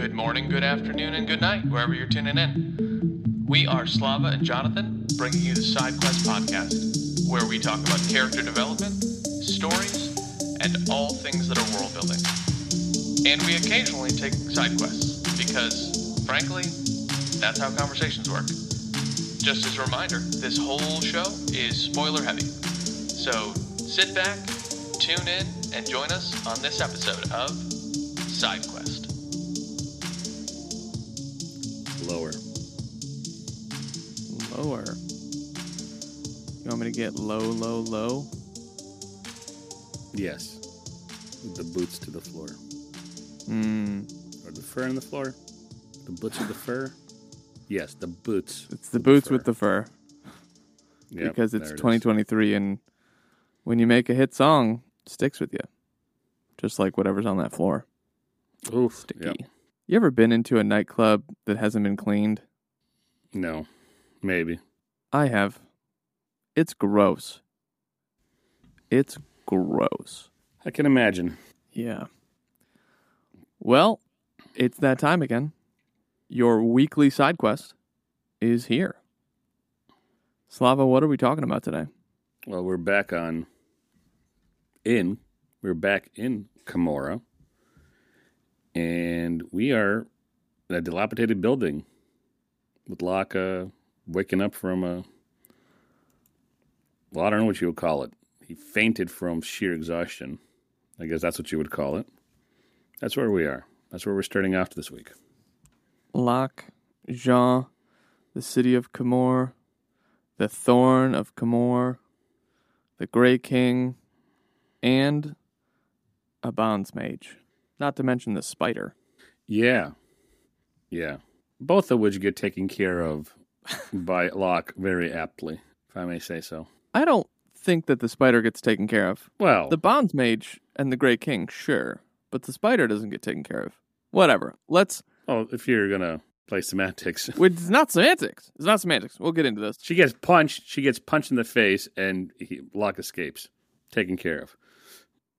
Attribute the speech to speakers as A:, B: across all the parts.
A: Good morning, good afternoon, and good night, wherever you're tuning in. We are Slava and Jonathan, bringing you the Side Quest podcast, where we talk about character development, stories, and all things that are world building. And we occasionally take side quests, because, frankly, that's how conversations work. Just as a reminder, this whole show is spoiler heavy. So sit back, tune in, and join us on this episode of Side
B: You want me to get low, low, low?
C: Yes. The boots to the floor.
B: Hmm.
C: Or the fur on the floor? The boots with the fur? Yes, the boots.
B: It's the boots
C: fur.
B: with the fur
C: Yep,
B: because it's
C: there it is.
B: 2023, and when you make a hit song, it sticks with you, just like whatever's on that floor.
C: Oof.
B: Sticky.
C: Yep.
B: You ever been into a nightclub that hasn't been cleaned?
C: No. Maybe.
B: I have. It's gross. It's gross.
C: I can imagine.
B: Yeah. Well, it's that time again. Your weekly side quest is here. Slava, what are we talking about today?
C: Well, we're back on in. We're back in Camorra. And we are in a dilapidated building with Locke waking up from a. Well, I don't know what you would call it. He fainted from sheer exhaustion. I guess that's what you would call it. That's where we are. That's where we're starting off this week.
B: Locke, Jean, the city of Camorr, the thorn of Camorr, the Grey King, and a bonds mage. Not to mention the spider.
C: Yeah. Yeah. Both of which get taken care of by Locke very aptly, if I may say so.
B: I don't think that the spider gets taken care of.
C: Well,
B: The bonds mage and the Grey King, sure, but the spider doesn't get taken care of. Whatever. Let's.
C: oh, if you're going to play semantics,
B: It's not semantics. It's not semantics. We'll get into this.
C: she gets punched, she gets punched in the face, and he, Locke escapes. Taken care of.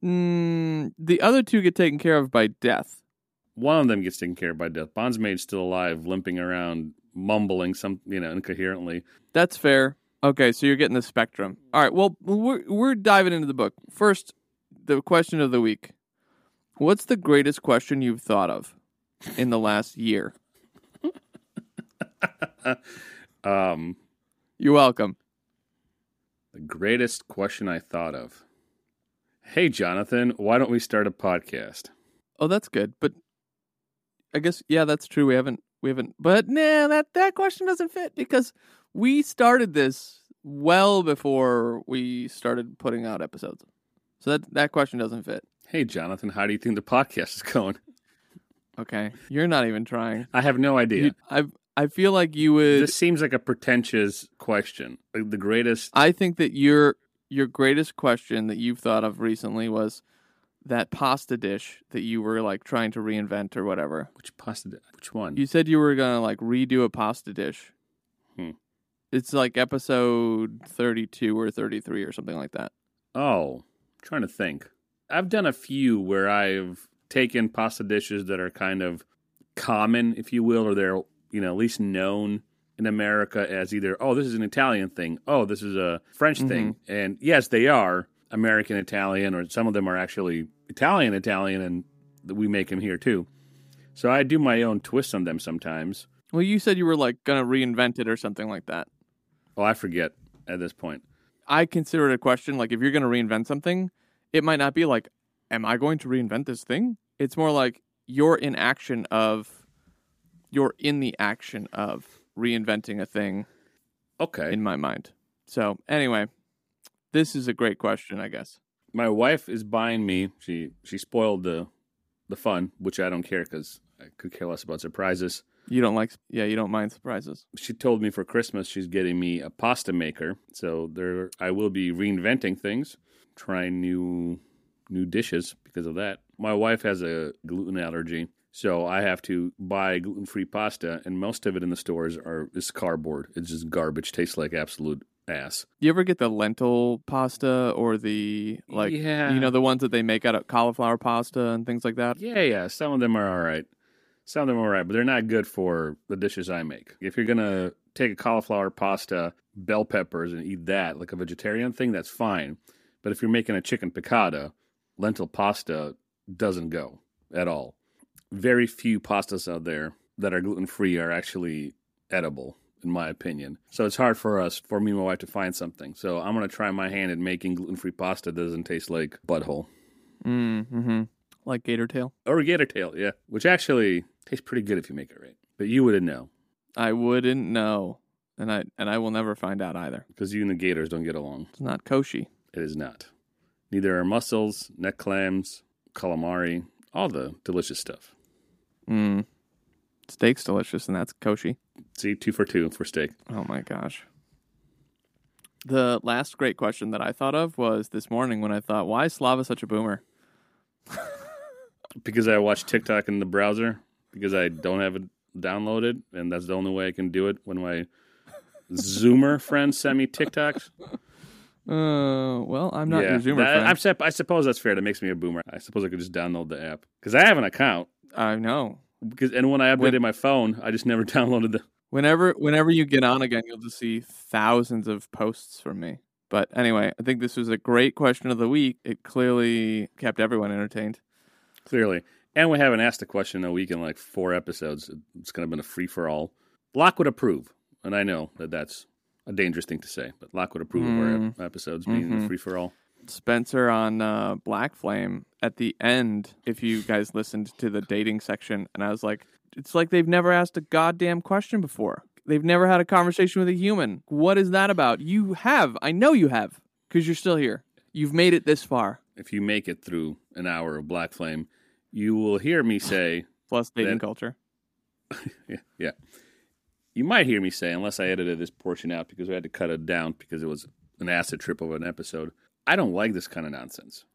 B: Mm, the other two get taken care of by death.
C: One of them gets taken care of by death. Bondsmage's still alive, limping around, mumbling some, you know, incoherently.
B: That's fair. Okay, so you're getting the spectrum. All right. Well, we're we're diving into the book first. The question of the week: What's the greatest question you've thought of in the last year?
C: Um,
B: You're welcome.
C: the greatest question I thought of. Hey, Jonathan, why don't we start a podcast?
B: Oh, that's good. But I guess yeah, that's true. We haven't we haven't. But nah, that that question doesn't fit because we started this well before we started putting out episodes. So that that question doesn't fit.
C: Hey, Jonathan, how do you think the podcast is going?
B: Okay, you're not even trying.
C: I have no idea.
B: You, I I feel like you would.
C: This seems like a pretentious question. Like the greatest.
B: I think that your your greatest question that you've thought of recently was that pasta dish that you were like trying to reinvent or whatever.
C: Which pasta? Which one?
B: You said you were gonna like redo a pasta dish.
C: Hmm.
B: It's like episode thirty-two or thirty-three or something like that.
C: oh, I'm trying to think. I've done a few where I've taken pasta dishes that are kind of common, if you will, or they're you know at least known in America as either oh this is an Italian thing, oh this is a French thing, mm-hmm. and yes they are American Italian, or some of them are actually Italian Italian, and we make them here too. So I do my own twist on them sometimes.
B: Well, you said you were like gonna reinvent it or something like that.
C: Oh, I forget at this point.
B: I consider it a question like if you're gonna reinvent something, it might not be like, am I going to reinvent this thing? It's more like you're in action of, you're in the action of reinventing a thing
C: Okay.
B: in my mind. So anyway, this is a great question, I guess.
C: my wife is buying me. She she spoiled the the fun, which I don't care because I could care less about surprises.
B: You don't like, yeah, you don't mind surprises.
C: She told me for Christmas she's getting me a pasta maker. So there, I will be reinventing things, trying new new dishes because of that. My wife has a gluten allergy, so I have to buy gluten free pasta, and most of it in the stores are is cardboard. It's just garbage. Tastes like absolute ass.
B: You ever get the lentil pasta or the like,
C: Yeah.
B: you know, the ones that they make out of cauliflower pasta and things like that?
C: Yeah, yeah. Some of them are all right. Some of them are all right, but they're not good for the dishes I make. If you're gonna take a cauliflower pasta, bell peppers, and eat that like a vegetarian thing, that's fine. But if you're making a chicken piccata, lentil pasta doesn't go at all. Very few pastas out there that are gluten free are actually edible, in my opinion. So it's hard for us, for me and my wife, to find something. So I'm gonna try my hand at making gluten free pasta that doesn't taste like butthole.
B: Mm-hmm. Like gator tail.
C: Or gator tail, yeah. Which actually tastes pretty good if you make it right. But you wouldn't know
B: I wouldn't know, and I and I will never find out either.
C: because you and the gators don't get along.
B: It's not koshy.
C: It is not. Neither are mussels, neck clams, calamari, all the delicious stuff.
B: Mm. Steak's delicious, and that's koshy.
C: See, two for two for steak.
B: Oh my gosh. The last great question that I thought of was this morning when I thought, why is Slava such a boomer?
C: Because I watch TikTok in the browser, because I don't have it downloaded, and that's the only way I can do it when my Zoomer friends send me TikToks.
B: Uh, well, I'm not your Zoomer
C: that-
B: friend.
C: I'm I suppose that's fair. That makes me a boomer. I suppose I could just download the app because I have an account.
B: I know.
C: Because and when I updated
B: When-
C: my phone, I just never downloaded the.
B: Whenever whenever you get on again, you'll just see thousands of posts from me. But anyway, I think this was a great question of the week. It clearly kept everyone entertained.
C: Clearly, and we haven't asked a question in a week in like four episodes. It's kind of been a free for all. Locke would approve, and I know that that's a dangerous thing to say, but Locke would approve of our
B: Mm.
C: episodes being
B: Mhm.
C: a free for all.
B: Spencer on uh, Black Flame at the end, if you guys listened to the dating section, and I was like, it's like they've never asked a goddamn question before. They've never had a conversation with a human. What is that about? You have. I know you have because you're still here. You've made it this far.
C: If you make it through an hour of Black Flame, you will hear me say,
B: Plus dating
C: Then-
B: culture.
C: yeah, yeah. You might hear me say, unless I edited this portion out because we had to cut it down because it was an acid trip of an episode. I don't like this kind of nonsense.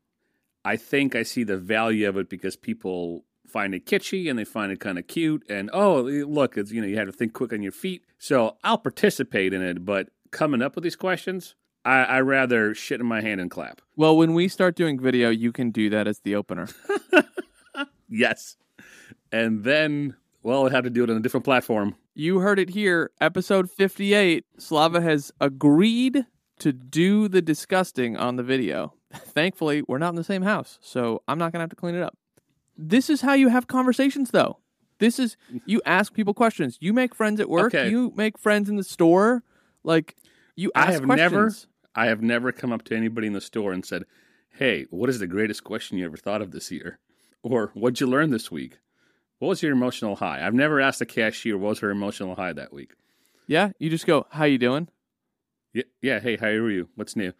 C: I think I see the value of it because people find it kitschy and they find it kind of cute. And oh, look, it's you know you have to think quick on your feet. So I'll participate in it, but coming up with these questions, I, I rather shit in my hand and clap.
B: Well, when we start doing video, you can do that as the opener.
C: Yes, and then well, I have to do it on a different platform.
B: You heard it here, episode 58. Slava has agreed to do the disgusting on the video. Thankfully, we're not in the same house, so I'm not going to have to clean it up. This is how you have conversations, though. This is you ask people questions. You make friends at work.
C: Okay.
B: You make friends in the store. Like you ask I
C: have
B: questions.
C: never- I have never come up to anybody in the store and said, "Hey, what is the greatest question you ever thought of this year?" Or "What'd you learn this week?" What was your emotional high? I've never asked a cashier what was her emotional high that week.
B: Yeah, you just go, "How you doing?"
C: Yeah, yeah. Hey, how are you? What's new?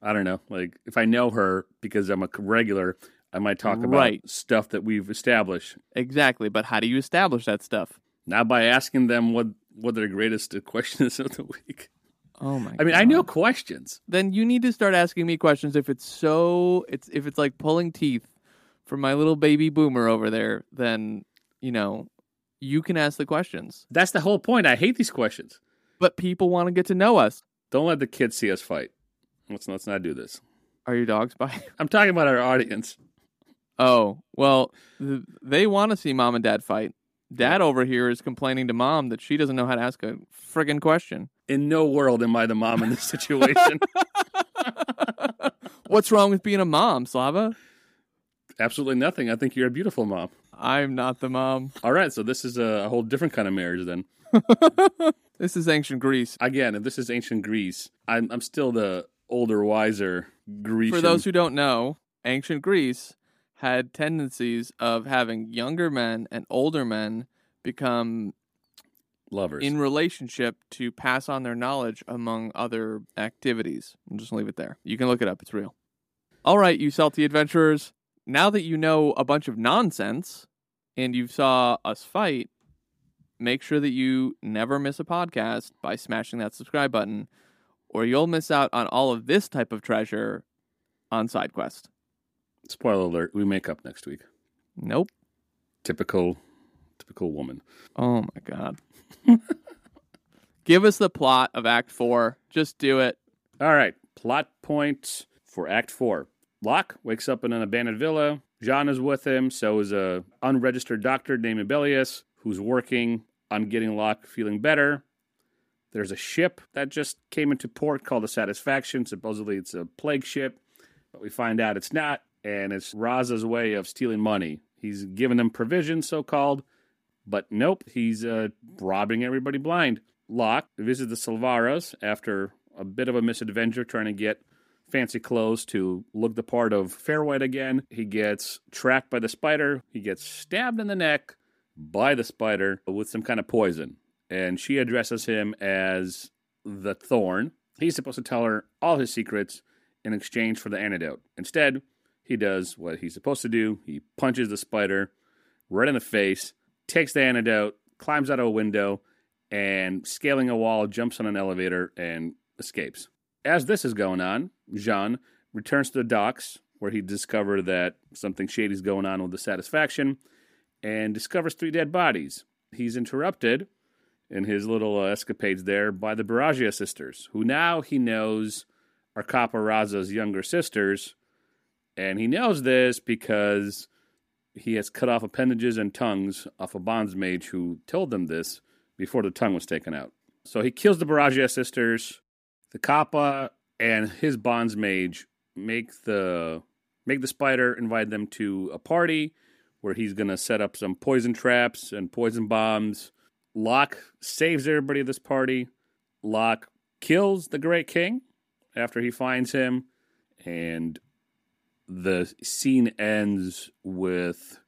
C: I don't know. Like if I know her because I'm a regular, I might talk about
B: Right.
C: stuff that we've established.
B: Exactly, but how do you establish that stuff?
C: Not by asking them what what their greatest question is of the week.
B: Oh my!
C: I mean, I know questions.
B: then you need to start asking me questions if it's so it's if it's like pulling teeth from my little baby boomer over there then you know you can ask the questions
C: That's the whole point. I hate these questions.
B: but people want to get to know us
C: Don't let the kids see us fight. Let's let's not do this.
B: are your dogs by
C: I'm talking about our audience.
B: oh well th- they want to see mom and dad fight dad over here is complaining to mom that she doesn't know how to ask a friggin' question
C: In no world am I the mom in this situation.
B: what's wrong with being a mom slava
C: Absolutely nothing. I think you're a beautiful mom.
B: i'm not the mom
C: All right, so this is a whole different kind of marriage then.
B: this is ancient greece
C: Again, if this is ancient Greece, I'm, I'm still the older, wiser Grecian.
B: For those who don't know, ancient Greece had tendencies of having younger men and older men become
C: lovers.
B: in relationship to pass on their knowledge among other activities. I'll just gonna leave it there. You can look it up, it's real. All right, you salty adventurers. Now that you know a bunch of nonsense and you saw us fight, make sure that you never miss a podcast by smashing that subscribe button, or you'll miss out on all of this type of treasure on SideQuest.
C: Spoiler alert: we make up next week.
B: Nope.
C: Typical, typical woman.
B: Oh my god. Give us the plot of Act Four. Just do it.
C: All right, plot point for Act Four. Locke wakes up in an abandoned villa. Jean is with him, so is a unregistered doctor named Abelius who's working on getting Locke feeling better. There's a ship that just came into port called the Satisfaction. Supposedly it's a plague ship, but we find out it's not, and it's Raza's way of stealing money. He's giving them provisions, so called, but nope, he's uh, robbing everybody blind. Locke visits the Salvaras after a bit of a misadventure trying to get fancy clothes to look the part of Fehrwight again. He gets tracked by the spider. He gets stabbed in the neck by the spider with some kind of poison. And she addresses him as the thorn. He's supposed to tell her all his secrets in exchange for the antidote. Instead, he does what he's supposed to do. He punches the spider right in the face, takes the antidote, climbs out of a window, and scaling a wall, jumps on an elevator and escapes. As this is going on, Jean returns to the docks where he discovers that something shady's going on with the Satisfaction and discovers three dead bodies. He's interrupted in his little uh, escapades there by the Berangias sisters, who now he knows are Capa Raza's younger sisters. And he knows this because he has cut off appendages and tongues off a bonds mage who told them this before the tongue was taken out. So he kills the Berangias sisters. The Capa and his bonds mage make the make the spider invite them to a party where he's going to set up some poison traps and poison bombs. Locke saves everybody at this party. Locke kills the Grey King after he finds him, and the scene ends with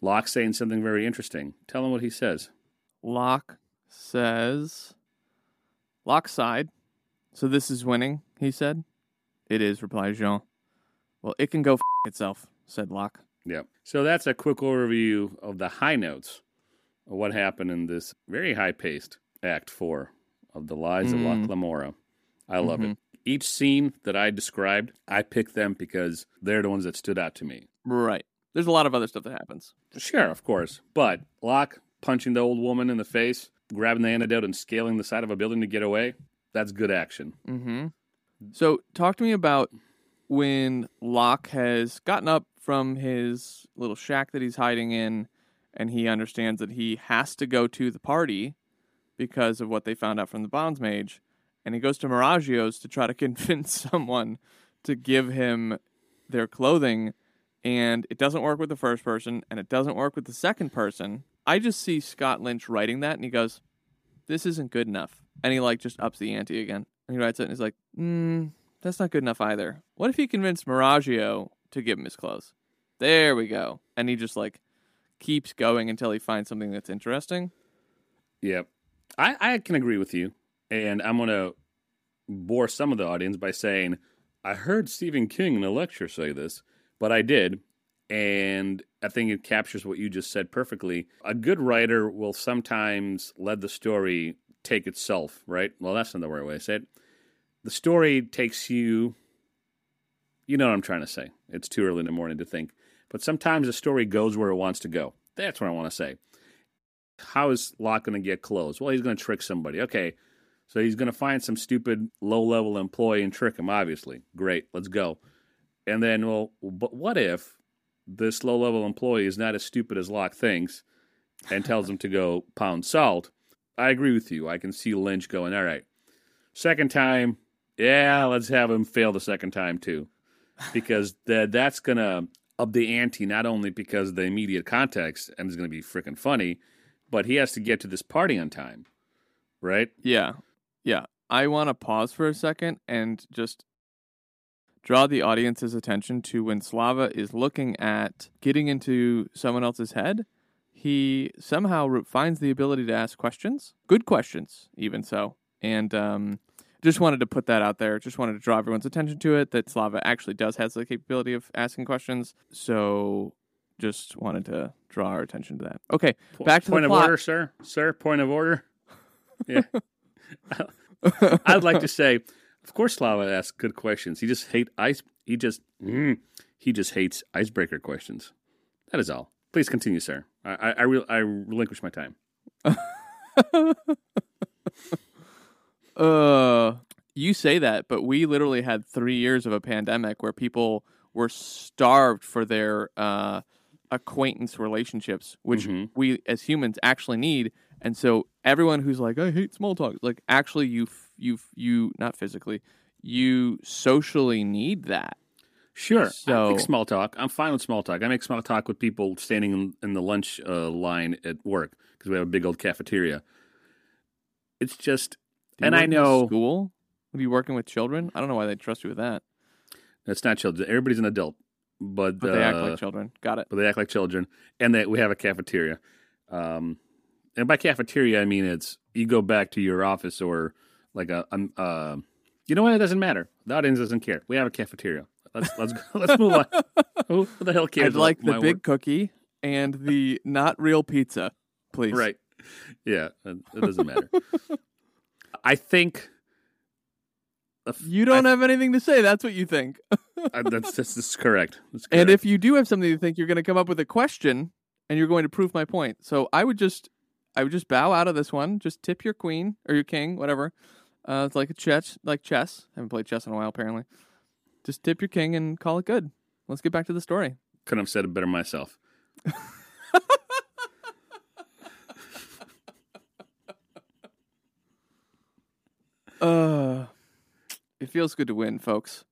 C: Locke saying something very interesting. Tell him what he says.
B: Locke says, Locke side. So this is winning, he said. It is, replied Jean. Well, it can go f- itself, said Locke.
C: Yep. So that's a quick overview of the high notes of what happened in this very high paced Act 4 of The Lies of Locke mm. Lamora. I love it. Mm-hmm. Each scene that I described, I picked them because they're the ones that stood out to me.
B: Right. There's a lot of other stuff that happens.
C: Sure, of course. But Locke punching the old woman in the face, grabbing the antidote, and scaling the side of a building to get away, that's good action.
B: Mm-hmm. So, talk to me about when Locke has gotten up from his little shack that he's hiding in, and he understands that he has to go to the party because of what they found out from the Bonds Mage, and he goes to Meraggio's to try to convince someone to give him their clothing, and it doesn't work with the first person, and it doesn't work with the second person. I just see Scott Lynch writing that, and he goes, "This isn't good enough," and he like just ups the ante again. And he writes it, and he's like, "Hmm, that's not good enough either. What if he convinced Meraggio to give him his clothes? There we go." And he just like keeps going until he finds something that's interesting.
C: Yep. I, I can agree with you. And I'm going to bore some of the audience by saying, I heard Stephen King in a lecture say this, but I did. And I think it captures what you just said perfectly. A good writer will sometimes let the story take itself, right? Well, that's not the right way to say it. The story takes you, you know what I'm trying to say. It's too early in the morning to think. But sometimes the story goes where it wants to go. That's what I want to say. How is Locke going to get clothes? Well, he's going to trick somebody. Okay, so he's going to find some stupid low level employee and trick him, obviously. Great, let's go. And then, well, but what if this low level employee is not as stupid as Locke thinks and tells him to go pound salt? I agree with you. I can see Lynch going, all right, second time, yeah, let's have him fail the second time too. Because that that's going to up the ante, not only because the immediate context and it's going to be freaking funny, but he has to get to this party on time, right?
B: Yeah. Yeah. I want to pause for a second and just draw the audience's attention to when Slava is looking at getting into someone else's head. He somehow finds the ability to ask questions, good questions, even so. And um, just wanted to put that out there. Just wanted to draw everyone's attention to it that Slava actually does has the capability of asking questions. So just wanted to draw our attention to that. Okay, back to
C: point
B: the
C: of order, sir. Sir, point of order. Yeah. I'd like to say, of course, Slava asks good questions. He just hate ice. He just mm, he just hates icebreaker questions. That is all. Please continue, sir. I I, I, re- I relinquish my time.
B: Uh, you say that, but we literally had three years of a pandemic where people were starved for their uh, acquaintance relationships, which
C: Mhm.
B: we as humans actually need. And so everyone who's like, I hate small talk, like actually you you you not physically, you socially need that.
C: Sure.
B: So-
C: small talk. I'm fine with small talk. I make small talk with people standing in, in the lunch uh, line at work because we have a big old cafeteria. It's just, and I know
B: school. Are you working with children? I don't know why they trust you with that,
C: it's not children. Everybody's an adult, but,
B: but they act
C: uh,
B: like children. Got it.
C: but they act like children, and that we have a cafeteria. Um, and by cafeteria, I mean it's you go back to your office or like a, um, uh, you know what? It doesn't matter. The audience doesn't care. We have a cafeteria. Let's let's go, let's move on. Who the hell cares?
B: I'd like the big
C: work?
B: cookie and the not real pizza, please.
C: right. Yeah, it, doesn't matter. I think
B: You don't have anything to say. That's what you think.
C: I, that's, that's that's correct. That's
B: And if you do have something to think, you're going to come up with a question, and you're going to prove my point. So I would just, I would just bow out of this one. Just tip your queen or your king, whatever. Uh, it's like a chess, like chess. I haven't played chess in a while, apparently. Just tip your king and call it good. Let's get back to the story.
C: couldn't have said it better myself.
B: Uh, it feels good to win, folks.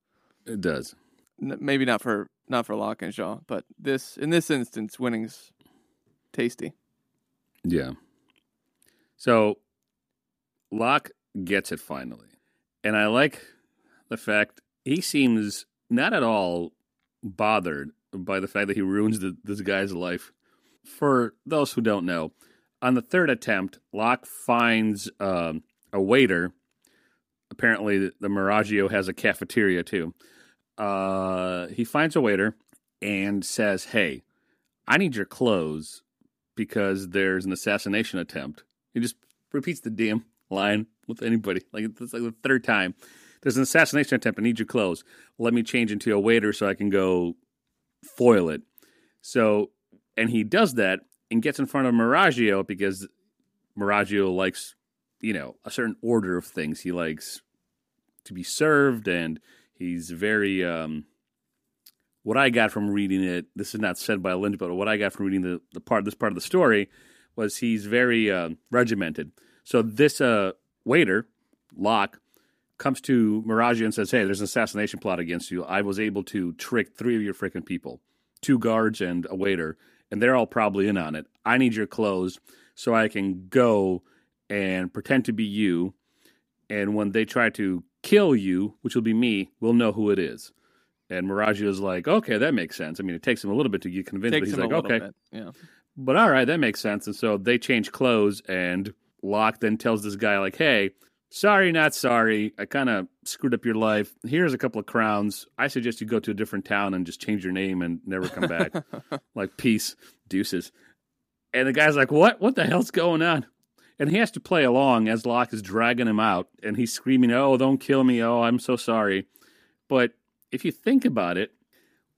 C: It does.
B: N- maybe not for not for Locke and Shaw, but this in this instance, winning's tasty.
C: Yeah. So Locke gets it finally. And I like the fact he seems not at all bothered by the fact that he ruins the, this guy's life. For those who don't know, on the third attempt, Locke finds um, a waiter. Apparently, the, Meraggio has a cafeteria too. Uh, he finds a waiter and says, Hey, I need your clothes because there's an assassination attempt. He just repeats the damn line with anybody. Like it's like the third time. There's an assassination attempt. I need your clothes. Let me change into a waiter so I can go foil it. So, and he does that and gets in front of Meraggio because Meraggio likes, you know, a certain order of things. He likes to be served and he's very um what I got from reading it, this is not said by Lynch, but what I got from reading the, the part this part of the story was he's very uh, regimented. So this uh, waiter, Locke, comes to Meraggio and says, "Hey, there's an assassination plot against you. I was able to trick three of your freaking people, two guards and a waiter, and they're all probably in on it. I need your clothes so I can go and pretend to be you. And when they try to kill you, which will be me, we'll know who it is." And Meraggio's like, okay, that makes sense. I mean, it takes him a little bit to get convinced, but he's like, okay,
B: bit. Yeah.
C: but all right, that makes sense. And so they change clothes, and Locke then tells this guy, like, hey, sorry, not sorry. I kind of screwed up your life. Here's a couple of crowns. I suggest you go to a different town and just change your name and never come back. like, peace, deuces. And the guy's like, what? What the hell's going on? And he has to play along as Locke is dragging him out, and he's screaming, oh, don't kill me. Oh, I'm so sorry. But if you think about it,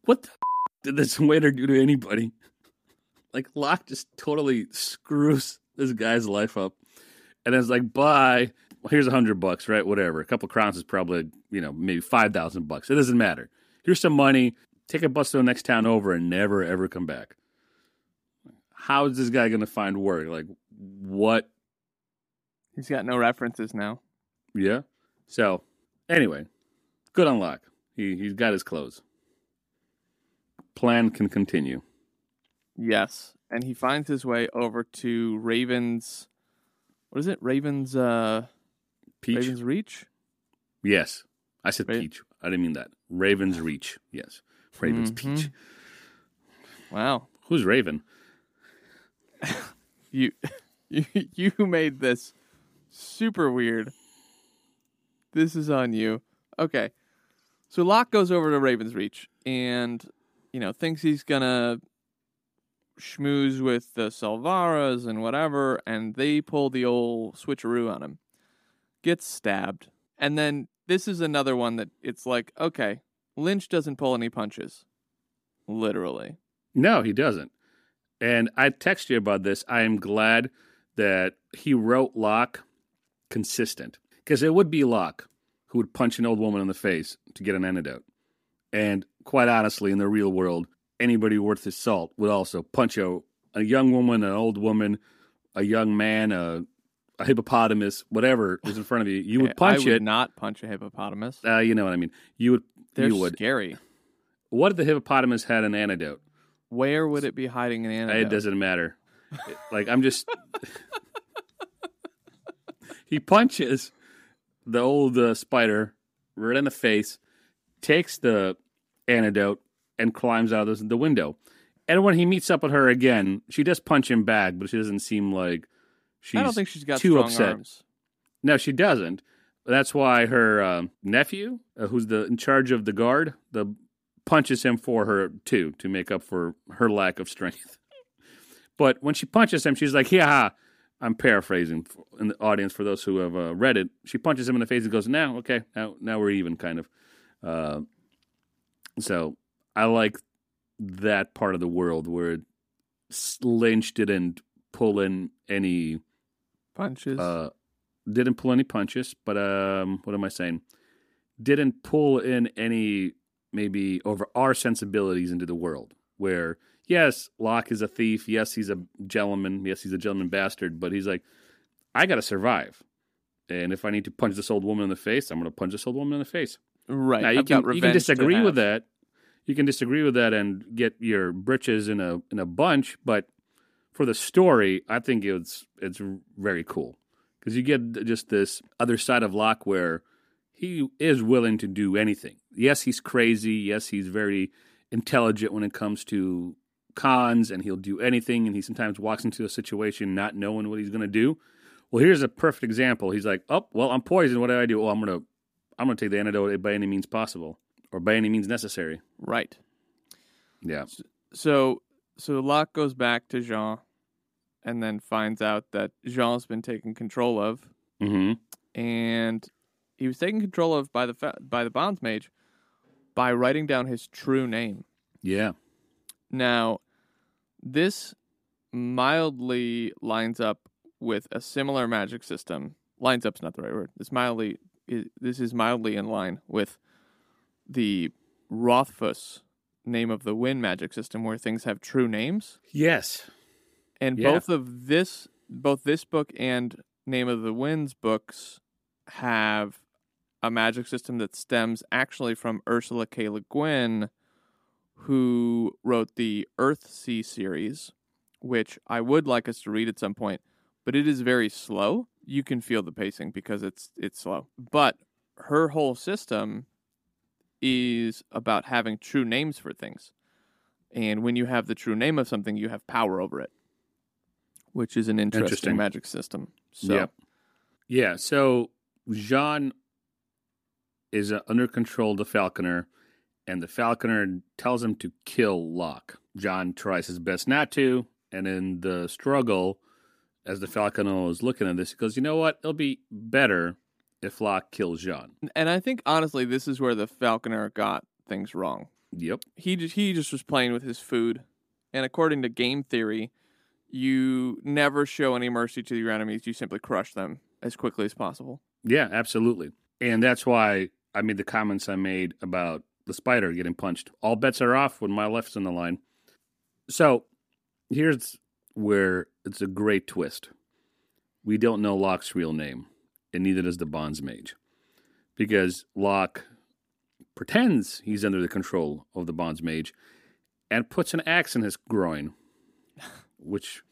C: what the did this waiter do to anybody? Like Locke just totally screws this guy's life up, and it's like, bye. Here's a hundred bucks, right? Whatever. A couple crowns is probably you know maybe five thousand bucks. It doesn't matter. Here's some money. Take a bus to the next town over and never ever come back. How is this guy going to find work? Like what?
B: He's got no references now.
C: Yeah. So anyway, good on Locke. He he's got his clothes. Plan can continue.
B: Yes, and he finds his way over to Raven's. What is it? Raven's. uh
C: Peach.
B: Raven's Reach.
C: Yes. I said
B: Ra-
C: peach. I didn't mean that. Raven's Reach. Yes. Raven's
B: Mhm.
C: peach.
B: Wow,
C: Who's Raven?
B: you you you made this super weird. This is on you. Okay, so Locke goes over to Raven's Reach and you know thinks he's gonna schmooze with the Salvaras and whatever, and they pull the old switcheroo on him. Gets stabbed, and then this is another one that it's like, okay, Lynch doesn't pull any punches, literally.
C: No, he doesn't. And I text you about this. I am glad that he wrote Locke consistent because it would be Locke who would punch an old woman in the face to get an antidote. And quite honestly, in the real world, anybody worth his salt would also punch a, a young woman, an old woman, a young man, a, a hippopotamus, whatever is in front of you. You would punch it.
B: I would
C: it.
B: not punch a hippopotamus.
C: Uh, you know what I mean. You would.
B: They're
C: you would.
B: scary.
C: What if the hippopotamus had an antidote?
B: Where would it be hiding an antidote?
C: It doesn't matter. like I'm just. he punches the old uh, spider right in the face, takes the antidote, and climbs out of the, the window. And when he meets up with her again, she does punch him back, but she doesn't seem like she's.
B: I don't think she's got
C: too
B: strong
C: upset.
B: arms.
C: No, she doesn't. That's why her um nephew, uh, who's the in charge of the guard, the punches him for her too to make up for her lack of strength. but when she punches him, she's like, "Yeah." I'm paraphrasing in the audience for those who have uh, read it. She punches him in the face and goes, "Now, okay, now, now we're even." Kind of. Uh, so I like that part of the world where Lynch didn't pull in any
B: Punches.
C: uh, didn't pull any punches, but um, what am I saying? Didn't pull in any maybe over our sensibilities into the world. Where yes, Locke is a thief. Yes, he's a gentleman. Yes, he's a gentleman bastard. But he's like, I got to survive, and if I need to punch this old woman in the face, I'm going to punch this old woman in the face.
B: right.
C: Now you
B: I've
C: can you can disagree with that. You can disagree with that and get your britches in a in a bunch, but for the story, I think it's it's very cool because you get just this other side of Locke where he is willing to do anything. Yes, he's crazy. Yes, he's very intelligent when it comes to cons, and he'll do anything. And he sometimes walks into a situation not knowing what he's going to do. Well, here's a perfect example. He's like, "Oh, well, I'm poisoned. What do I do? Well, I'm gonna I'm gonna take the antidote by any means possible or by any means necessary."
B: Right.
C: Yeah.
B: So so Locke goes back to Jean and then finds out that Jean's been taken control of
C: Mm-hmm.
B: and he was taken control of by the fa- by the bonds mage by writing down his true name.
C: Yeah.
B: Now, this mildly lines up with a similar magic system. Lines up's not the right word. This mildly i- this is mildly in line with the Rothfuss name of the wind magic system where things have true names.
C: Yes.
B: And
C: Yeah.
B: both of this both this book and Name of the Winds books have a magic system that stems actually from Ursula K. Le Guin, who wrote the Earthsea series, which I would like us to read at some point, but it is very slow. You can feel the pacing because it's it's slow. But her whole system is about having true names for things. And when you have the true name of something, you have power over it, which is an interesting,
C: Interesting.
B: magic system. So,
C: Yep. Yeah. So Jean is under control of the Falconer, and the Falconer tells him to kill Locke. Jean tries his best not to, and in the struggle, as the Falconer is looking at this, he goes, "You know what? It'll be better if Locke kills Jean."
B: and I think honestly, this is where the Falconer got things wrong.
C: Yep.
B: He just, he just was playing with his food, and according to game theory, you never show any mercy to your enemies. You simply crush them as quickly as possible.
C: Yeah, absolutely. And that's why I made the comments I made about the spider getting punched. All bets are off when my left's in the line. So here's where it's a great twist. We don't know Locke's real name, and neither does the Bonds Mage. Because Locke pretends he's under the control of the Bonds Mage and puts an axe in his groin. Which,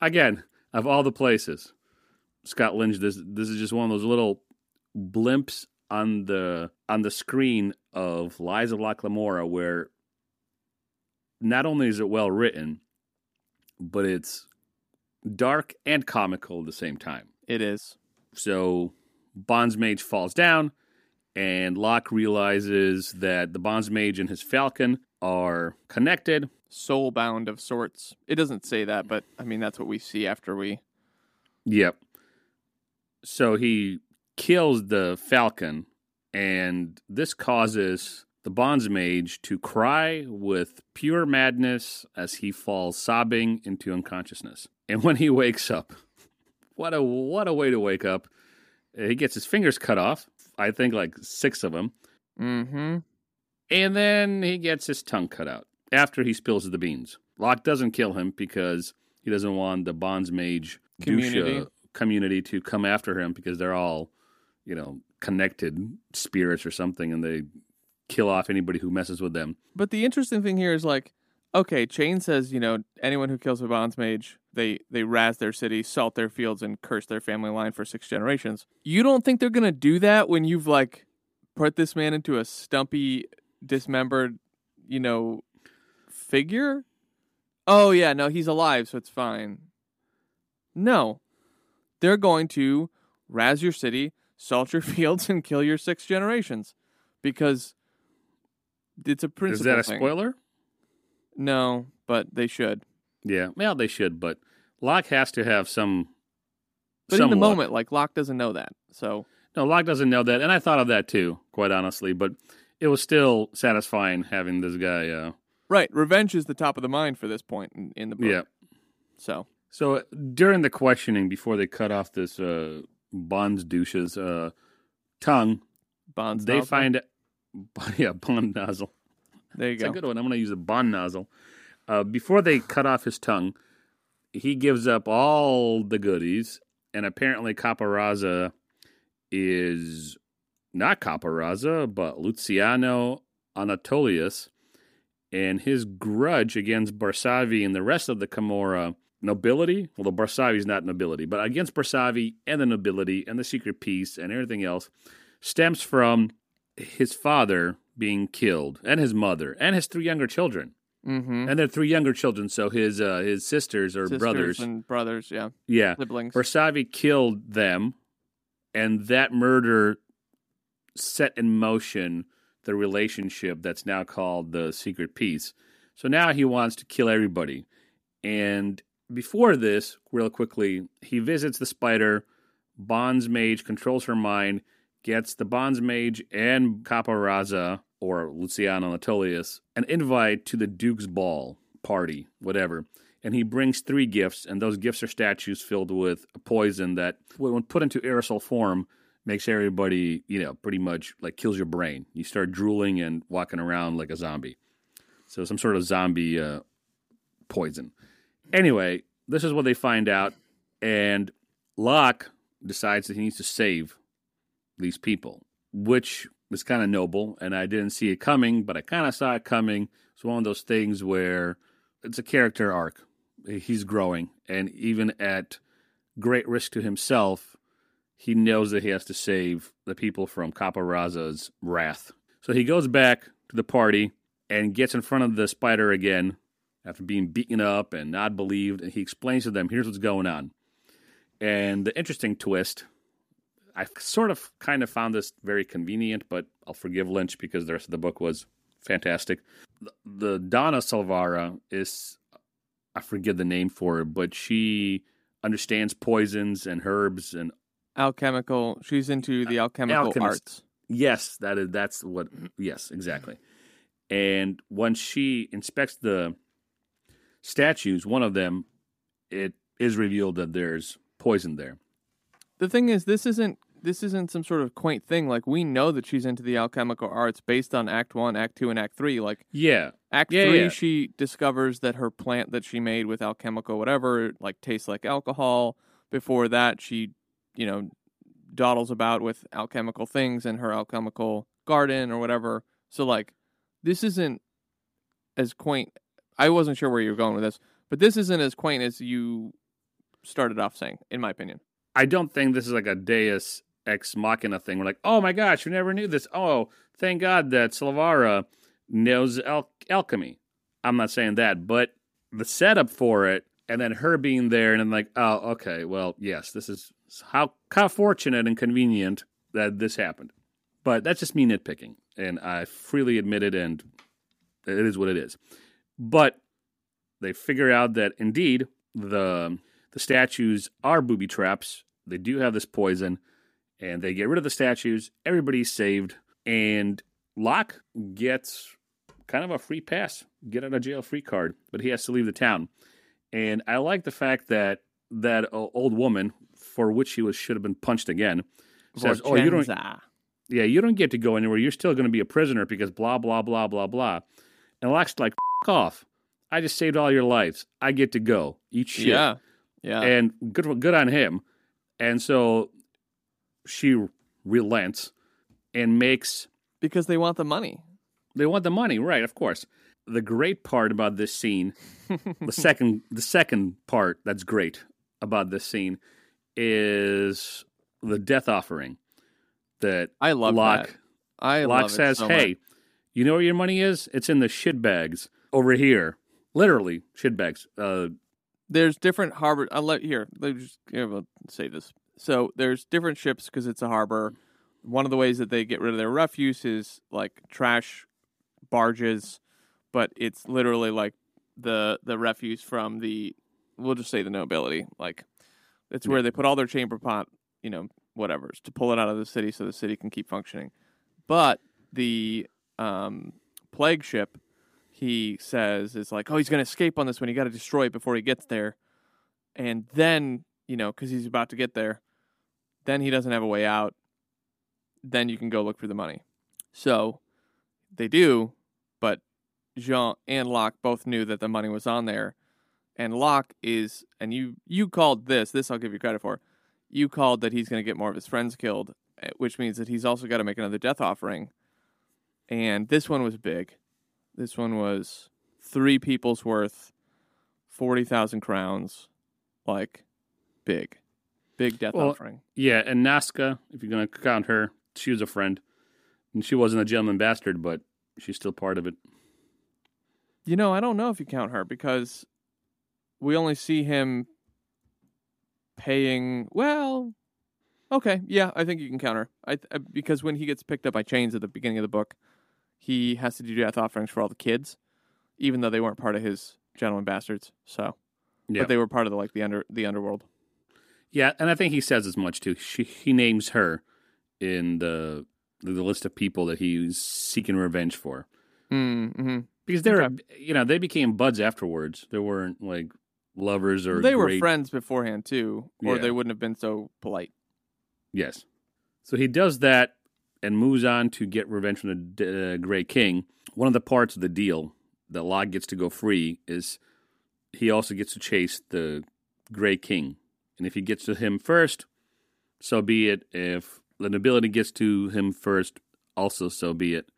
C: again, of all the places, Scott Lynch, this this is just one of those little blimps on the on the screen of Lies of Locke Lamora where not only is it well written, but it's dark and comical at the same time.
B: It is.
C: So Bonds Mage falls down, and Locke realizes that the Bonds Mage and his Falcon are connected.
B: soul bound of sorts. It doesn't say that, but I mean that's what we see after we.
C: Yep. So he kills the Falcon, and this causes the Bonds Mage to cry with pure madness as he falls sobbing into unconsciousness. And when he wakes up, what a what a way to wake up! He gets his fingers cut off. I think like six of them.
B: Mm-hmm.
C: And then he gets his tongue cut out after he spills the beans. Locke doesn't kill him because he doesn't want the Bonds Mage
B: Community.
C: Uh, community to come after him because they're all, you know, connected spirits or something and they kill off anybody who messes with them.
B: But the interesting thing here is like, okay, Jean says, you know, anyone who kills a bonds mage, they they razz their city, salt their fields, and curse their family line for six generations. You don't think they're gonna do that when you've like put this man into a stumpy, dismembered, you know, figure? Oh yeah, no, he's alive, so it's fine. No. They're going to razz your city, salt your fields, and kill your six generations. Because it's a
C: Is
B: principle.
C: that a
B: thing.
C: spoiler?
B: No, but they should.
C: Yeah. Well, they should, but Locke has to have some.
B: But
C: some
B: in the
C: luck.
B: moment, like Locke doesn't know that. So
C: No, Locke doesn't know that, and I thought of that too, quite honestly. But it was still satisfying having this guy. Uh,
B: right, revenge is the top of the mind for this point in, in the book.
C: yeah.
B: So
C: So uh, during the questioning, before they cut off this uh, Bond's douche's uh, tongue,
B: Bonds.
C: they
B: nozzle.
C: find yeah Bond nozzle.
B: there you
C: It's
B: go.
C: a good one. I'm going to use a Bond nozzle. Uh, before they cut off his tongue, he gives up all the goodies, and apparently Capa Raza is not Capa Raza, but Luciano Anatolius, and his grudge against Barsavi and the rest of the Camorra nobility, Well, although Barsavi's not nobility, but against Barsavi and the nobility and the secret peace and everything else, stems from his father being killed and his mother and his three younger children
B: Mm-hmm.
C: and their three younger children so his uh his sisters or brothers
B: and brothers. Yeah,
C: yeah
B: siblings.
C: Barsavi killed them and that murder set in motion the relationship that's now called the secret peace. So now he wants to kill everybody. And before this real quickly he visits the spider bonds mage controls her mind gets the bonds mage and Capa Raza or luciano anatolius an invite to the duke's ball party whatever. And he brings three gifts and those gifts are statues filled with a poison that when put into aerosol form makes everybody you know pretty much like kills your brain. You start drooling and walking around like a zombie. So some sort of zombie uh, poison. Anyway this is what they find out and locke decides that he needs to save these people which was kind of noble and i didn't see it coming but i kind of saw it coming. It's one of those things where it's a character arc. He's growing and even at great risk to himself he knows that he has to save the people from Capa Raza's wrath. So he goes back to the party and gets in front of the spider again after being beaten up and not believed. And he explains to them, here's what's going on. And the interesting twist, I sort of kind of found this very convenient, but I'll forgive Lynch because the rest of the book was fantastic. The, the Donna Salvara is, I forget the name for her, but she understands poisons and herbs and
B: alchemical. She's into the alchemical
C: alchemist.
B: arts.
C: Yes, that is that's what yes, exactly. And once she inspects the statues, one of them, it is revealed that there's poison there.
B: The thing is, this isn't this isn't some sort of quaint thing. Like we know that she's into the alchemical arts based on Act One, Act Two, and Act Three. Like
C: Yeah.
B: Act
C: Yeah,
B: Three,
C: yeah.
B: she discovers that her plant that she made with alchemical whatever like tastes like alcohol. Before that, she, you know, dawdles about with alchemical things in her alchemical garden or whatever. So like, this isn't as quaint. I wasn't sure where you were going with this, but this isn't as quaint as you started off saying, in my opinion.
C: I don't think this is like a Deus ex machina thing. We're like, oh my gosh, we never knew this. Oh, thank God that Salvara knows al- alchemy. I'm not saying that, but the setup for it, and then her being there, and then like, oh, okay, well, yes, this is how how fortunate and convenient that this happened. But that's just me nitpicking, and I freely admit it, and it is what it is. But they figure out that indeed the the statues are booby traps. They do have this poison, and they get rid of the statues. Everybody's saved, and Locke gets kind of a free pass, get out of jail free card, but he has to leave the town. And I like the fact that that old woman, for which he was should have been punched again, says, "Oh, you don't." Yeah, you don't get to go anywhere. You're still going to be a prisoner because blah blah blah blah blah. And Locke's like, F- off. I just saved all your lives. I get to go. Eat shit.
B: Yeah. Yeah.
C: And good good on him. And so she relents and makes
B: because they want the money.
C: they want the money, right, of course. The great part about this scene, the second the second part that's great about this scene is the death offering that
B: I love
C: Locke
B: that. I
C: Locke
B: love it
C: says,
B: so
C: "Hey,
B: much.
C: you know where your money is? It's in the shit bags over here. Literally shit bags. Uh,
B: there's different harbor. I'll let here. Let me just yeah, we'll say this. So there's different ships because it's a harbor. One of the ways that they get rid of their refuse is like trash barges, but it's literally like the the refuse from the we'll just say the nobility. Like it's where they put all their chamber pot, you know, whatever's to pull it out of the city so the city can keep functioning. But the um, plague ship he says is like, oh, he's going to escape on this one. You got to destroy it before he gets there. And then, you know, because he's about to get there, then he doesn't have a way out. Then you can go look for the money. So they do, but Jean and Locke both knew that the money was on there. And Locke is, and you you called this, this I'll give you credit for. You called that he's going to get more of his friends killed, eh, which means that he's also got to make another death offering. And this one was big. This one was three people's worth, 40,000 crowns. Like, big. Big death
C: Well,
B: offering.
C: yeah, and Nazca, if you're going to count her, she was a friend. And she wasn't a gentleman bastard, but she's still part of it.
B: You know, I don't know if you count her because we only see him paying. Well, okay, yeah, I think you can counter. I, I because when he gets picked up by chains at the beginning of the book, he has to do death offerings for all the kids, even though they weren't part of his gentleman bastards. So,
C: Yeah.
B: but they were part of the like the under the underworld.
C: Yeah, and I think he says as much too. She, he names her in the the list of people that he's seeking revenge for
B: Mm-hmm.
C: because they're
B: Okay.
C: you know they became buds afterwards. They weren't like lovers or
B: They were friends beforehand too, or
C: Yeah.
B: they wouldn't have been so polite.
C: Yes. So he does that and moves on to get revenge from the uh, Grey King. One of the parts of the deal that Locke gets to go free is he also gets to chase the Grey King. And if he gets to him first, so be it. If the nobility gets to him first, also so be it.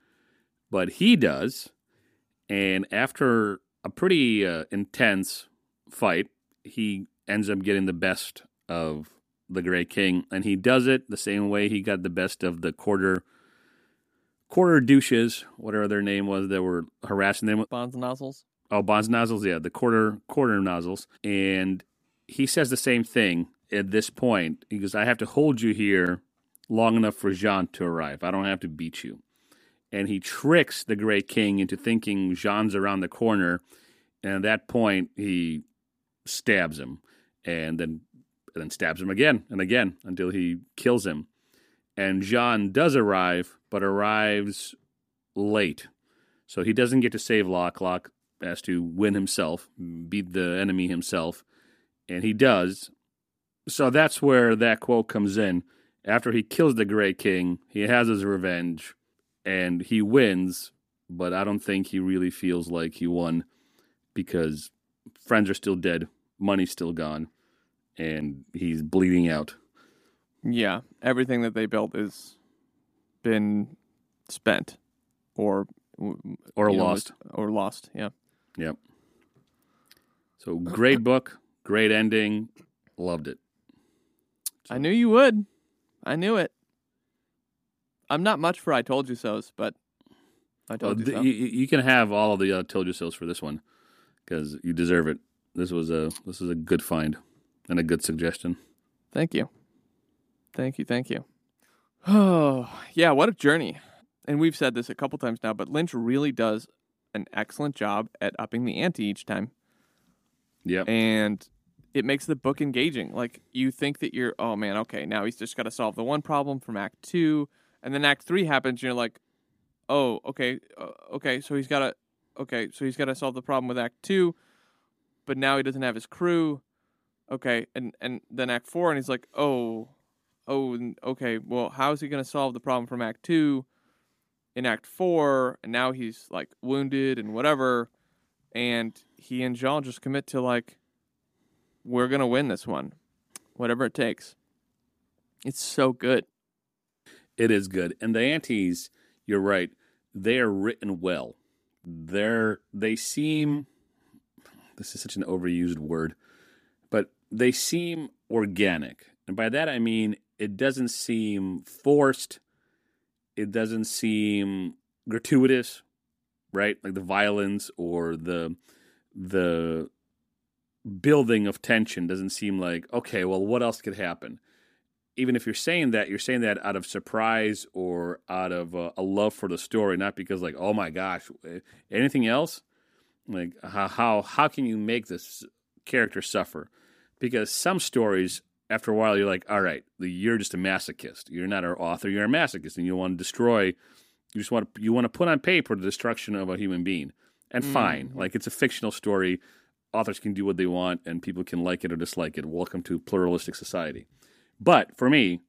C: But he does. And after a pretty uh, intense fight, he ends up getting the best of the Grey King, and he does it the same way he got the best of the quarter quarter douches, whatever their name was, that were harassing them.
B: Bonds nozzles.
C: Oh, Bonds nozzles, yeah, the quarter quarter nozzles, and he says the same thing at this point. He goes, "I have to hold you here long enough for Jean to arrive. I don't have to beat you." And he tricks the Grey King into thinking Jean's around the corner, and at that point he stabs him, and then and then stabs him again and again until he kills him. And Jean does arrive, but arrives late. So he doesn't get to save Locke. Locke has to win himself, beat the enemy himself, and he does. So that's where that quote comes in. After he kills the Grey King, he has his revenge, and he wins. But I don't think he really feels like he won because friends are still dead, money's still gone, and he's bleeding out.
B: Yeah, everything that they built has been spent or
C: Or
B: you know,
C: lost.
B: or lost. Yeah.
C: Yep. So great book, great ending. Loved it.
B: I knew you would. I knew it. I'm not much for I told you so's, but I
C: Well,
B: told you
C: th-
B: so.
C: you, you can have all of the uh, told you so's for this one because you deserve it. This was a this is a good find and a good suggestion.
B: Thank you. Thank you. Thank you. Oh, yeah, what a journey. And we've said this a couple times now, but Lynch really does an excellent job at upping the ante each time.
C: Yeah,
B: and it makes the book engaging. Like you think that you're, oh man, okay, now he's just got to solve the one problem from Act Two, and then Act Three happens, and you're like, oh, okay, uh, okay, so he's got to, okay, so he's got to solve the problem with Act Two, but now he doesn't have his crew, okay, and and then Act Four, and he's like, oh, oh, okay, well, how is he going to solve the problem from Act Two in Act Four? And now he's like wounded and whatever. And he and Jean just commit to like, we're going to win this one, whatever it takes. It's so good.
C: It is good. And the antis, you're right, they are written well. They're they seem this is such an overused word, but they seem organic. And by that I mean it doesn't seem forced. It doesn't seem gratuitous, right? Like the violence or the the building of tension doesn't seem like, okay, well what else could happen? Even if you're saying that, you're saying that out of surprise or out of uh, a love for the story, not because like, oh my gosh, eh, anything else? Like how how how can you make this character suffer? Because some stories, after a while, you're like, all right, you're just a masochist. You're not our author. You're a masochist, and you want to destroy. You just want to you want to put on paper the destruction of a human being, and fine, like it's a fictional story. Authors can do what they want, and people can like it or dislike it. Welcome to pluralistic society. But for me,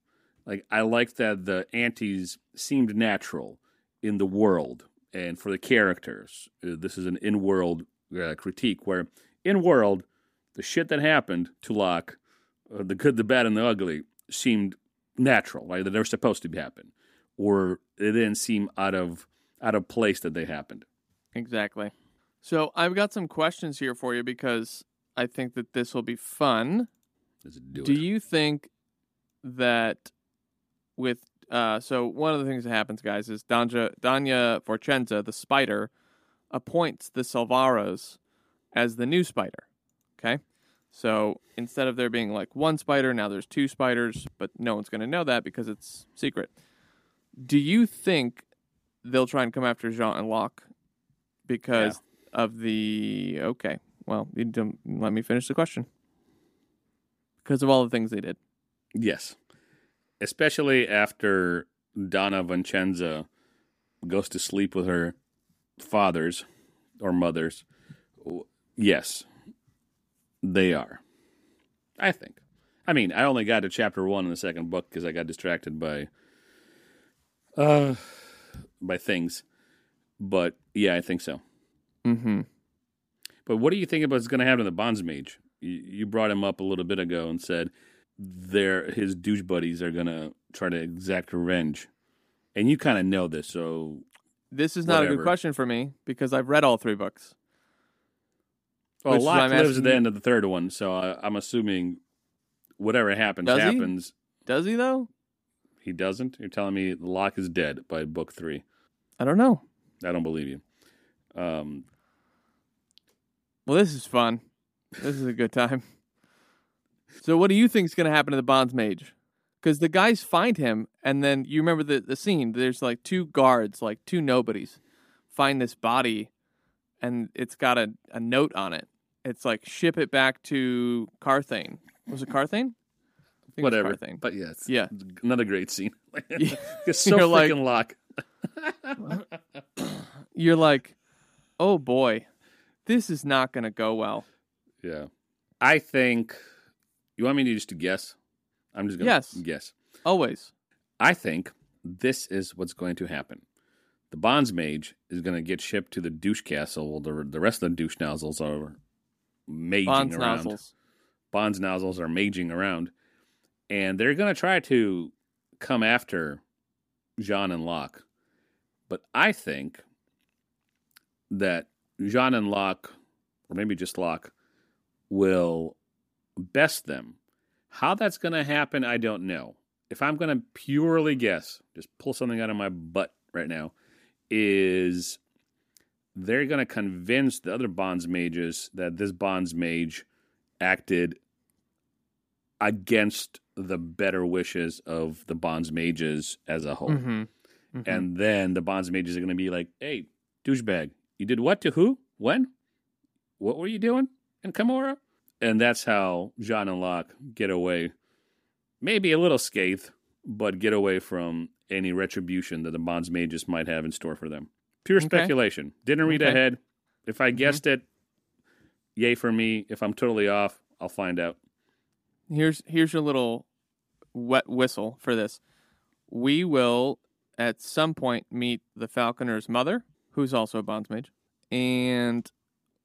C: like I like that the antis seemed natural in the world and for the characters. Uh, this is an in-world uh, critique where in-world the shit that happened to Locke, uh, the good, the bad, and the ugly seemed natural, like that they're supposed to happen, or it didn't seem out of out of place that they happened.
B: Exactly. So I've got some questions here for you because I think that this will be fun.
C: Let's do,
B: Do
C: it.
B: you think that with uh so one of the things that happens guys is Danja Danya Vorchenza, the spider, appoints the Salvaras as the new spider. Okay? So instead of there being like one spider, now there's two spiders, but no one's gonna know that because it's secret. Do you think they'll try and come after Jean and Locke because of the okay. Well, you don't let me finish the question. Because of all the things they did.
C: Yes. Especially after Donna Vincenza goes to sleep with her fathers or mothers. Yes, they are. I think. I mean, I only got to chapter one in the second book because I got distracted by, uh, by things. But yeah, I think so.
B: Mm-hmm.
C: But what do you think about what's going to happen to the Bondsmage? You, you brought him up a little bit ago and said their his douche buddies are going to try to exact revenge, and you kind of know this. So
B: This is not a good question for me because I've read all three books.
C: well,
B: Which
C: Locke lives at the end of the third one, so I, I'm assuming whatever happens
B: Does he?
C: happens.
B: Does he though?
C: He doesn't. You're telling me Locke is dead by book three.
B: I don't know.
C: I don't believe you. Um,
B: Well, this is fun. This is a good time. So, what do you think is going to happen to the Bondsmage? Because the guys find him, and then you remember the, the scene. There's like two guards, like two nobodies, find this body, and it's got a, a note on it. It's like, ship it back to Karthain. Was it Karthain? I think it was
C: whatever.
B: Karthain.
C: But yes,
B: Yeah.
C: another great scene. It's so
B: You're like-
C: freaking Locke.
B: You're like, oh boy, this is not going to go well.
C: Yeah. I think you want me to just to guess? I'm just gonna
B: Yes.
C: guess.
B: Always.
C: I think this is what's going to happen. The Bondsmage is going to get shipped to the douche castle. while the, the rest of the douche nozzles are maging
B: Bonds
C: around.
B: nozzles.
C: Bonds nozzles are maging around, and they're going to try to come after Jean and Locke. But I think that Jean and Locke, or maybe just Locke, will best them. How that's going to happen, I don't know. If I'm going to purely guess, just pull something out of my butt right now, is they're going to convince the other Bondsmages that this Bondsmage acted against the better wishes of the Bondsmages as a whole.
B: Mm-hmm.
C: And then the Bondsmages are going to be like, hey, douchebag, you did what to who? When? What were you doing in Camorr? And that's how Jean and Locke get away, maybe a little scathed, but get away from any retribution that the Bondsmages might have in store for them. Pure
B: Okay.
C: speculation. Didn't read
B: Okay.
C: ahead. If I mm-hmm. guessed it, yay for me. If I'm totally off, I'll find out.
B: Here's here's your little wet whistle for this. We will at some point meet the Falconer's mother, who's also a bondsmage, and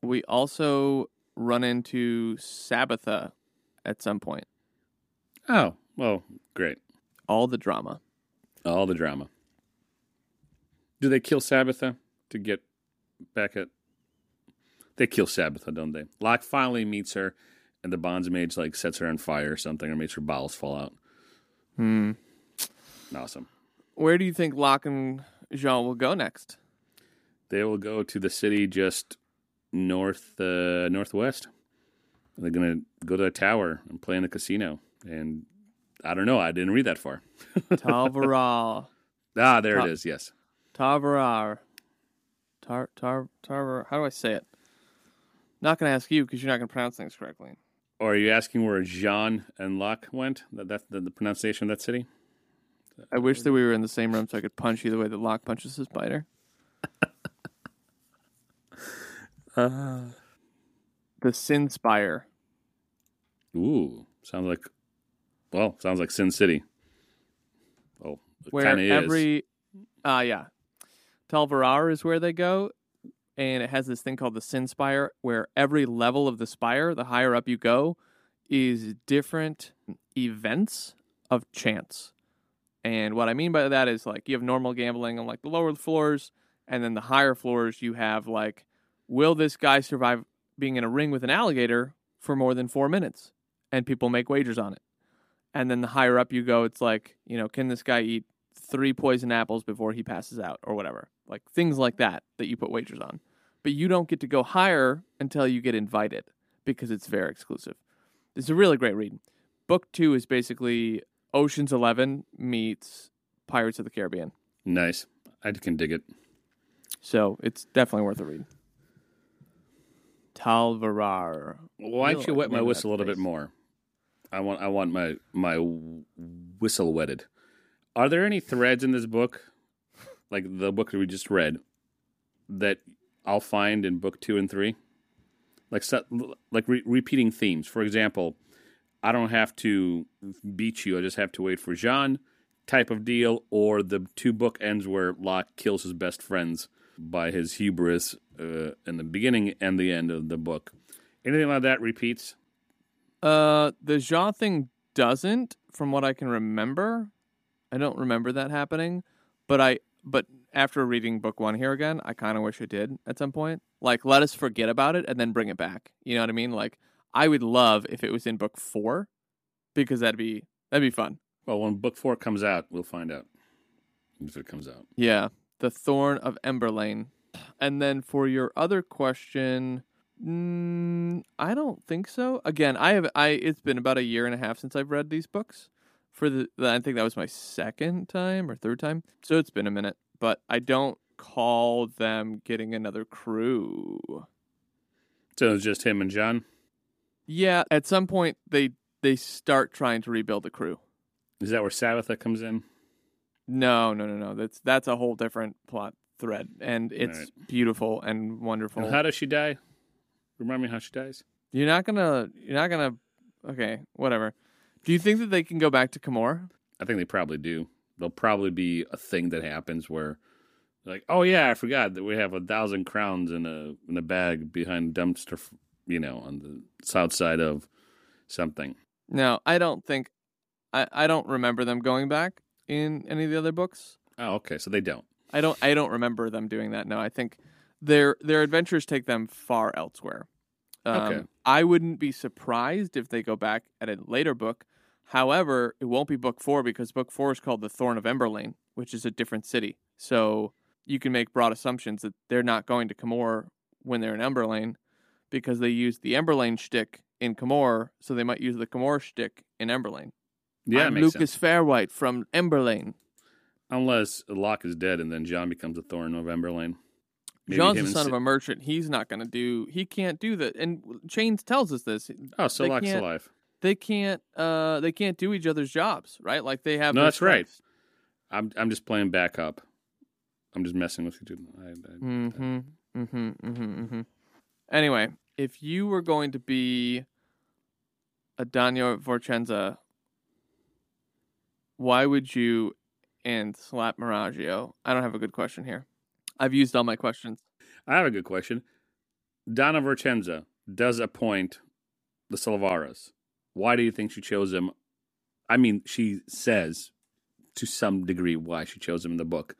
B: we also run into Sabetha at some point.
C: Oh, well, great.
B: All the drama.
C: All the drama. Do they kill Sabetha to get back at? They kill Sabetha, don't they? Locke finally meets her, and the bondsmage like sets her on fire or something, or makes her bowels fall out.
B: Hmm.
C: Awesome.
B: Where do you think Locke and Jean will go next?
C: They will go to the city just north uh, northwest. They're gonna go to a tower and play in a casino. And I don't know. I didn't read that far.
B: Tavaral.
C: Ah, there
B: Ta-
C: it is. Yes.
B: Tavarar. Tar tar tar. How do I say it? Not gonna ask you because you're not gonna pronounce things correctly.
C: Or are you asking where Jean and Locke went? That that's the, the pronunciation of that city.
B: I wish that we were in the same room so I could punch you the way that Locke punches his spider.
C: Uh,
B: The Sin Spire.
C: ooh, sounds like. Well, sounds like Sin City. Oh,
B: where
C: kind of is.
B: every uh yeah Tal Verrar is where they go and it has this thing called the sin spire where every level of the spire the higher up you go is different events of chance and what i mean by that is like you have normal gambling on like the lower floors and then the higher floors you have like will this guy survive being in a ring with an alligator for more than four minutes? And people make wagers on it. And then the higher up you go it's like you know can this guy eat three poison apples before he passes out or whatever? Like things like that that you put wagers on. But you don't get to go higher until you get invited because it's very exclusive. It's a really great read. Book two is basically oceans 11 meets pirates of the caribbean.
C: Nice. I can dig it.
B: so it's definitely worth a read Tal Verrar
C: Why don't you wet my whistle a little bit more? I want I want my my whistle wetted. Are there any threads in this book, like the book that we just read, that I'll find in book two and three? Like like re- repeating themes. For example, I don't have to beat you. I just have to wait for Jean, type of deal, or the two book ends where Locke kills his best friends by his hubris uh, in the beginning and the end of the book. Anything like that repeats?
B: Uh, the Jean thing doesn't, from what I can remember. I don't remember that happening, but I but after reading book one here again, I kind of wish it did at some point. Like, let us forget about it and then bring it back. You know what I mean? Like, I would love if it was in book four, because that'd be that'd be fun.
C: Well, when book four comes out, we'll find out if it comes out.
B: Yeah, the Thorn of Emberlain. And then for your other question, mm, I don't think so. Again, I have I it's been about a year and a half since I've read these books. For the I think that was my second time or third time. So it's been a minute, but I don't call them getting another crew.
C: So it's just him and Jean.
B: Yeah, at some point they they start trying to rebuild the crew.
C: Is that where Sabetha comes in?
B: No, no, no, no. That's that's a whole different plot thread, and it's
C: Right.
B: beautiful and wonderful.
C: And how does she die? Remind me how she dies.
B: You're not gonna. You're not gonna. Okay, whatever. Do you think that they can go back to Camorr?
C: I think they probably do. There'll probably be a thing that happens where, like, oh yeah, I forgot that we have a thousand crowns in a in a bag behind a dumpster, you know, on the south side of something.
B: No, I don't think. I I don't remember them going back in any of the other books.
C: Oh, okay, so they don't.
B: I don't. I don't remember them doing that. No, I think their their adventures take them far elsewhere. Um,
C: Okay.
B: I wouldn't be surprised if they go back at a later book. However, it won't be book four because book four is called the Thorn of Emberlain, which is a different city. So you can make broad assumptions that they're not going to Camorr when they're in Emberlain because they use the Emberlain shtick in Camorr, so they might use the Camorr shtick in Emberlain.
C: Yeah,
B: I'm Lukas
C: sense.
B: Fehrwight from Emberlain.
C: Unless Locke is dead and then Jean becomes a thorn of Emberlain. Maybe Jean's
B: the son
C: Si-
B: of a merchant. He's not going to do. He can't do that. And Chains tells us this.
C: Oh, so
B: they
C: Locke's alive.
B: They can't. Uh, they can't do each other's jobs, right? Like they have.
C: No, that's right. I'm I'm just playing backup. I'm just messing with you. Dude. I, I,
B: Mm-hmm. Mm-hmm. Mm-hmm. Mm-hmm. Anyway, if you were going to be a Daniel Vorchenza, Why would you and slap Meraggio? I don't have a good question here. I've used all my questions.
C: I have a good question. Donna Vorchenza does appoint the Salvaras. Why do you think she chose him? I mean, she says to some degree why she chose him in the book,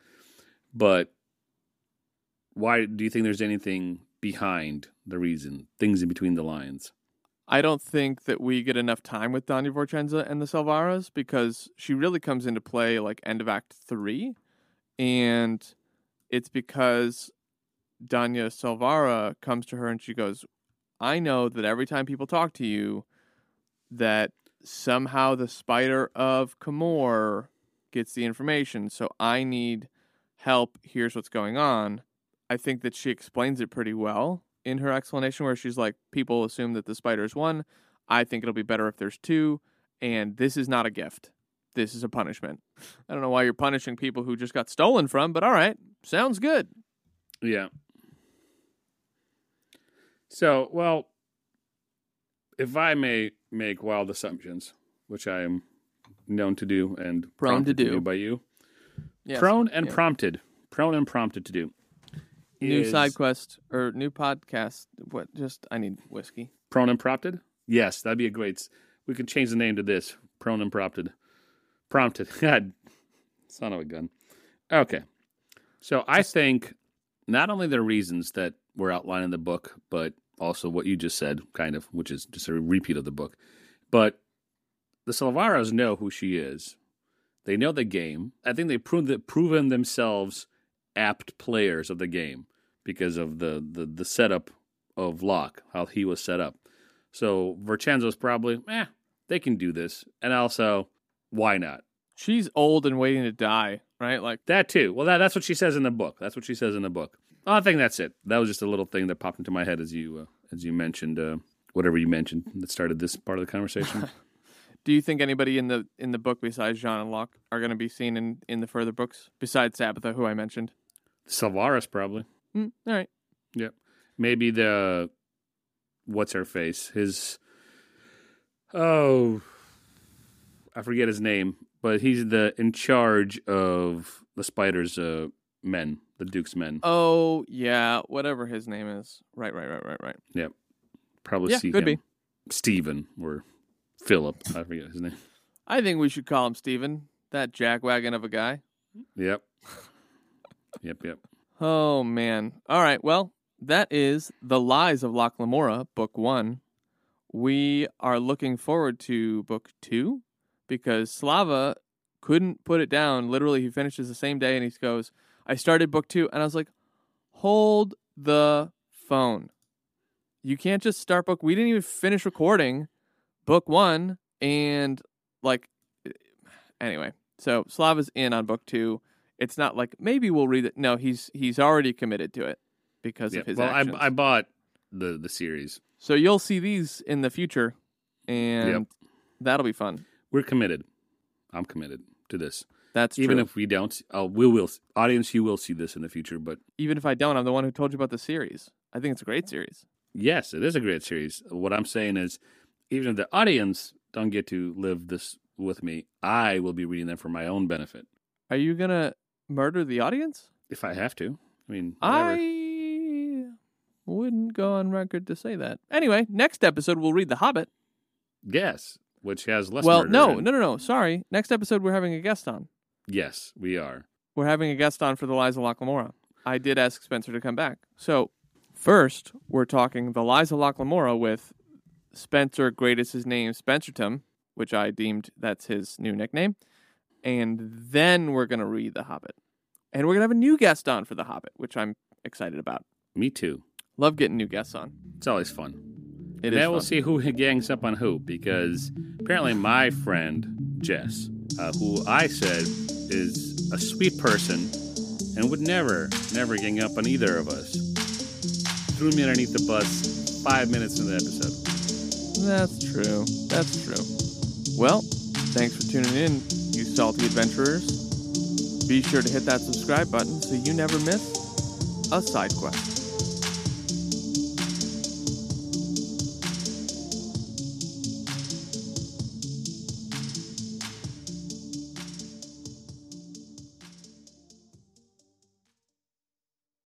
C: but why do you think there's anything behind the reason? Things in between the lines.
B: I don't think that we get enough time with Danya Vorchenza and the Salvaras because she really comes into play like end of Act three, and it's because Danya Salvara comes to her and she goes, "I know that every time people talk to you, that somehow the spider of Camorr gets the information, so I need help. Here's what's going on." I think that she explains it pretty well in her explanation, where she's like, "People assume that the spider is one. I think it'll be better if there's two, and this is not a gift. This is a punishment. I don't know why you're punishing people who just got stolen from, but all right, sounds good."
C: Yeah. So, well, if I may make wild assumptions, which I am known to do and
B: Prone to
C: prompted
B: do.
C: by you,
B: Yes.
C: prone and
B: Yeah.
C: prompted, prone and prompted to do.
B: New
C: is-
B: side quest or new podcast. What? Just I need whiskey.
C: Prone and prompted? Yes, that'd be a great. We could change the name to this. Prone and prompted. Prompted. God, son of a gun. Okay. So I think not only the reasons that were outlined in the book, but also what you just said, kind of, which is just a repeat of the book. But the Salvaras know who she is. They know the game. I think they've proven, proven themselves apt players of the game because of the, the, the setup of Locke, how he was set up. So Vorchenza's probably, eh, they can do this. And also, why not?
B: She's old and waiting to die, right? Like
C: That too. Well, that, that's what she says in the book. That's what she says in the book. I think that's it. That was just a little thing that popped into my head as you uh, as you mentioned uh, whatever you mentioned that started this part of the conversation.
B: Do you think anybody in the in the book besides Jean and Locke are going to be seen in in the further books besides Sabetha, who I mentioned?
C: Salvaras probably.
B: Hmm, all right. Yep.
C: Maybe the what's her face? His oh, I forget his name, but he's the in charge of the spiders' uh, men, the Duke's men.
B: Oh yeah, whatever his name is. Right, right, right, right, right. Yep.
C: Probably
B: yeah,
C: see
B: could
C: him.
B: be.
C: Stephen or Philip. I forget his name.
B: I think we should call him Steven, that jackwagon of a guy.
C: Yep. yep. Yep.
B: Oh man. All right. Well, that is The Lies of Locke Lamora, book 1. We are looking forward to book 2 because Slava couldn't put it down. Literally, he finishes the same day and he goes, "I started book 2." And I was like, "Hold the phone. You can't just start book. We didn't even finish recording book 1 and like anyway. So Slava's in on book 2 it's not like maybe we'll read it. No, he's he's already committed to it because
C: Yeah.
B: of his
C: Well, I,
B: actions.
C: I bought the the series.
B: so you'll see these in the future, and
C: Yep.
B: that'll be fun.
C: We're committed. I'm committed to this.
B: That's
C: Even
B: true.
C: if we don't, uh, we will. Audience, you will see this in the future. But
B: Even if I don't, I'm the one who told you about the series. I think it's a great series.
C: yes, it is a great series. What I'm saying is, even if the audience don't get to live this with me, I will be reading them for my own benefit
B: Are you gonna murder the audience?
C: if I have to. I mean, whatever.
B: I wouldn't go on record to say that. Anyway, next episode we'll read The Hobbit.
C: yes, which has less.
B: well, no, no, no, no. Sorry. Next episode we're having a guest on.
C: Yes, we are.
B: we're having a guest on for the Lies of Locke Lamora. I did ask Spencer to come back. So first, we're talking the Lies of Locke Lamora with Spencer, great is his name, Spencertum, which I deemed that's his new nickname. And then we're going to read The Hobbit. And we're going to have a new guest on for The Hobbit, which I'm excited about.
C: Me too.
B: Love getting new guests on.
C: It's always fun.
B: It is
C: now we'll see who gangs up on who because apparently my friend Jess, uh, who I said is a sweet person and would never, never gang up on either of us, threw me underneath the bus five minutes into the episode.
B: That's true. That's true. Well, thanks for tuning in, salty adventurers. Be sure to hit that subscribe button so you never miss a side quest.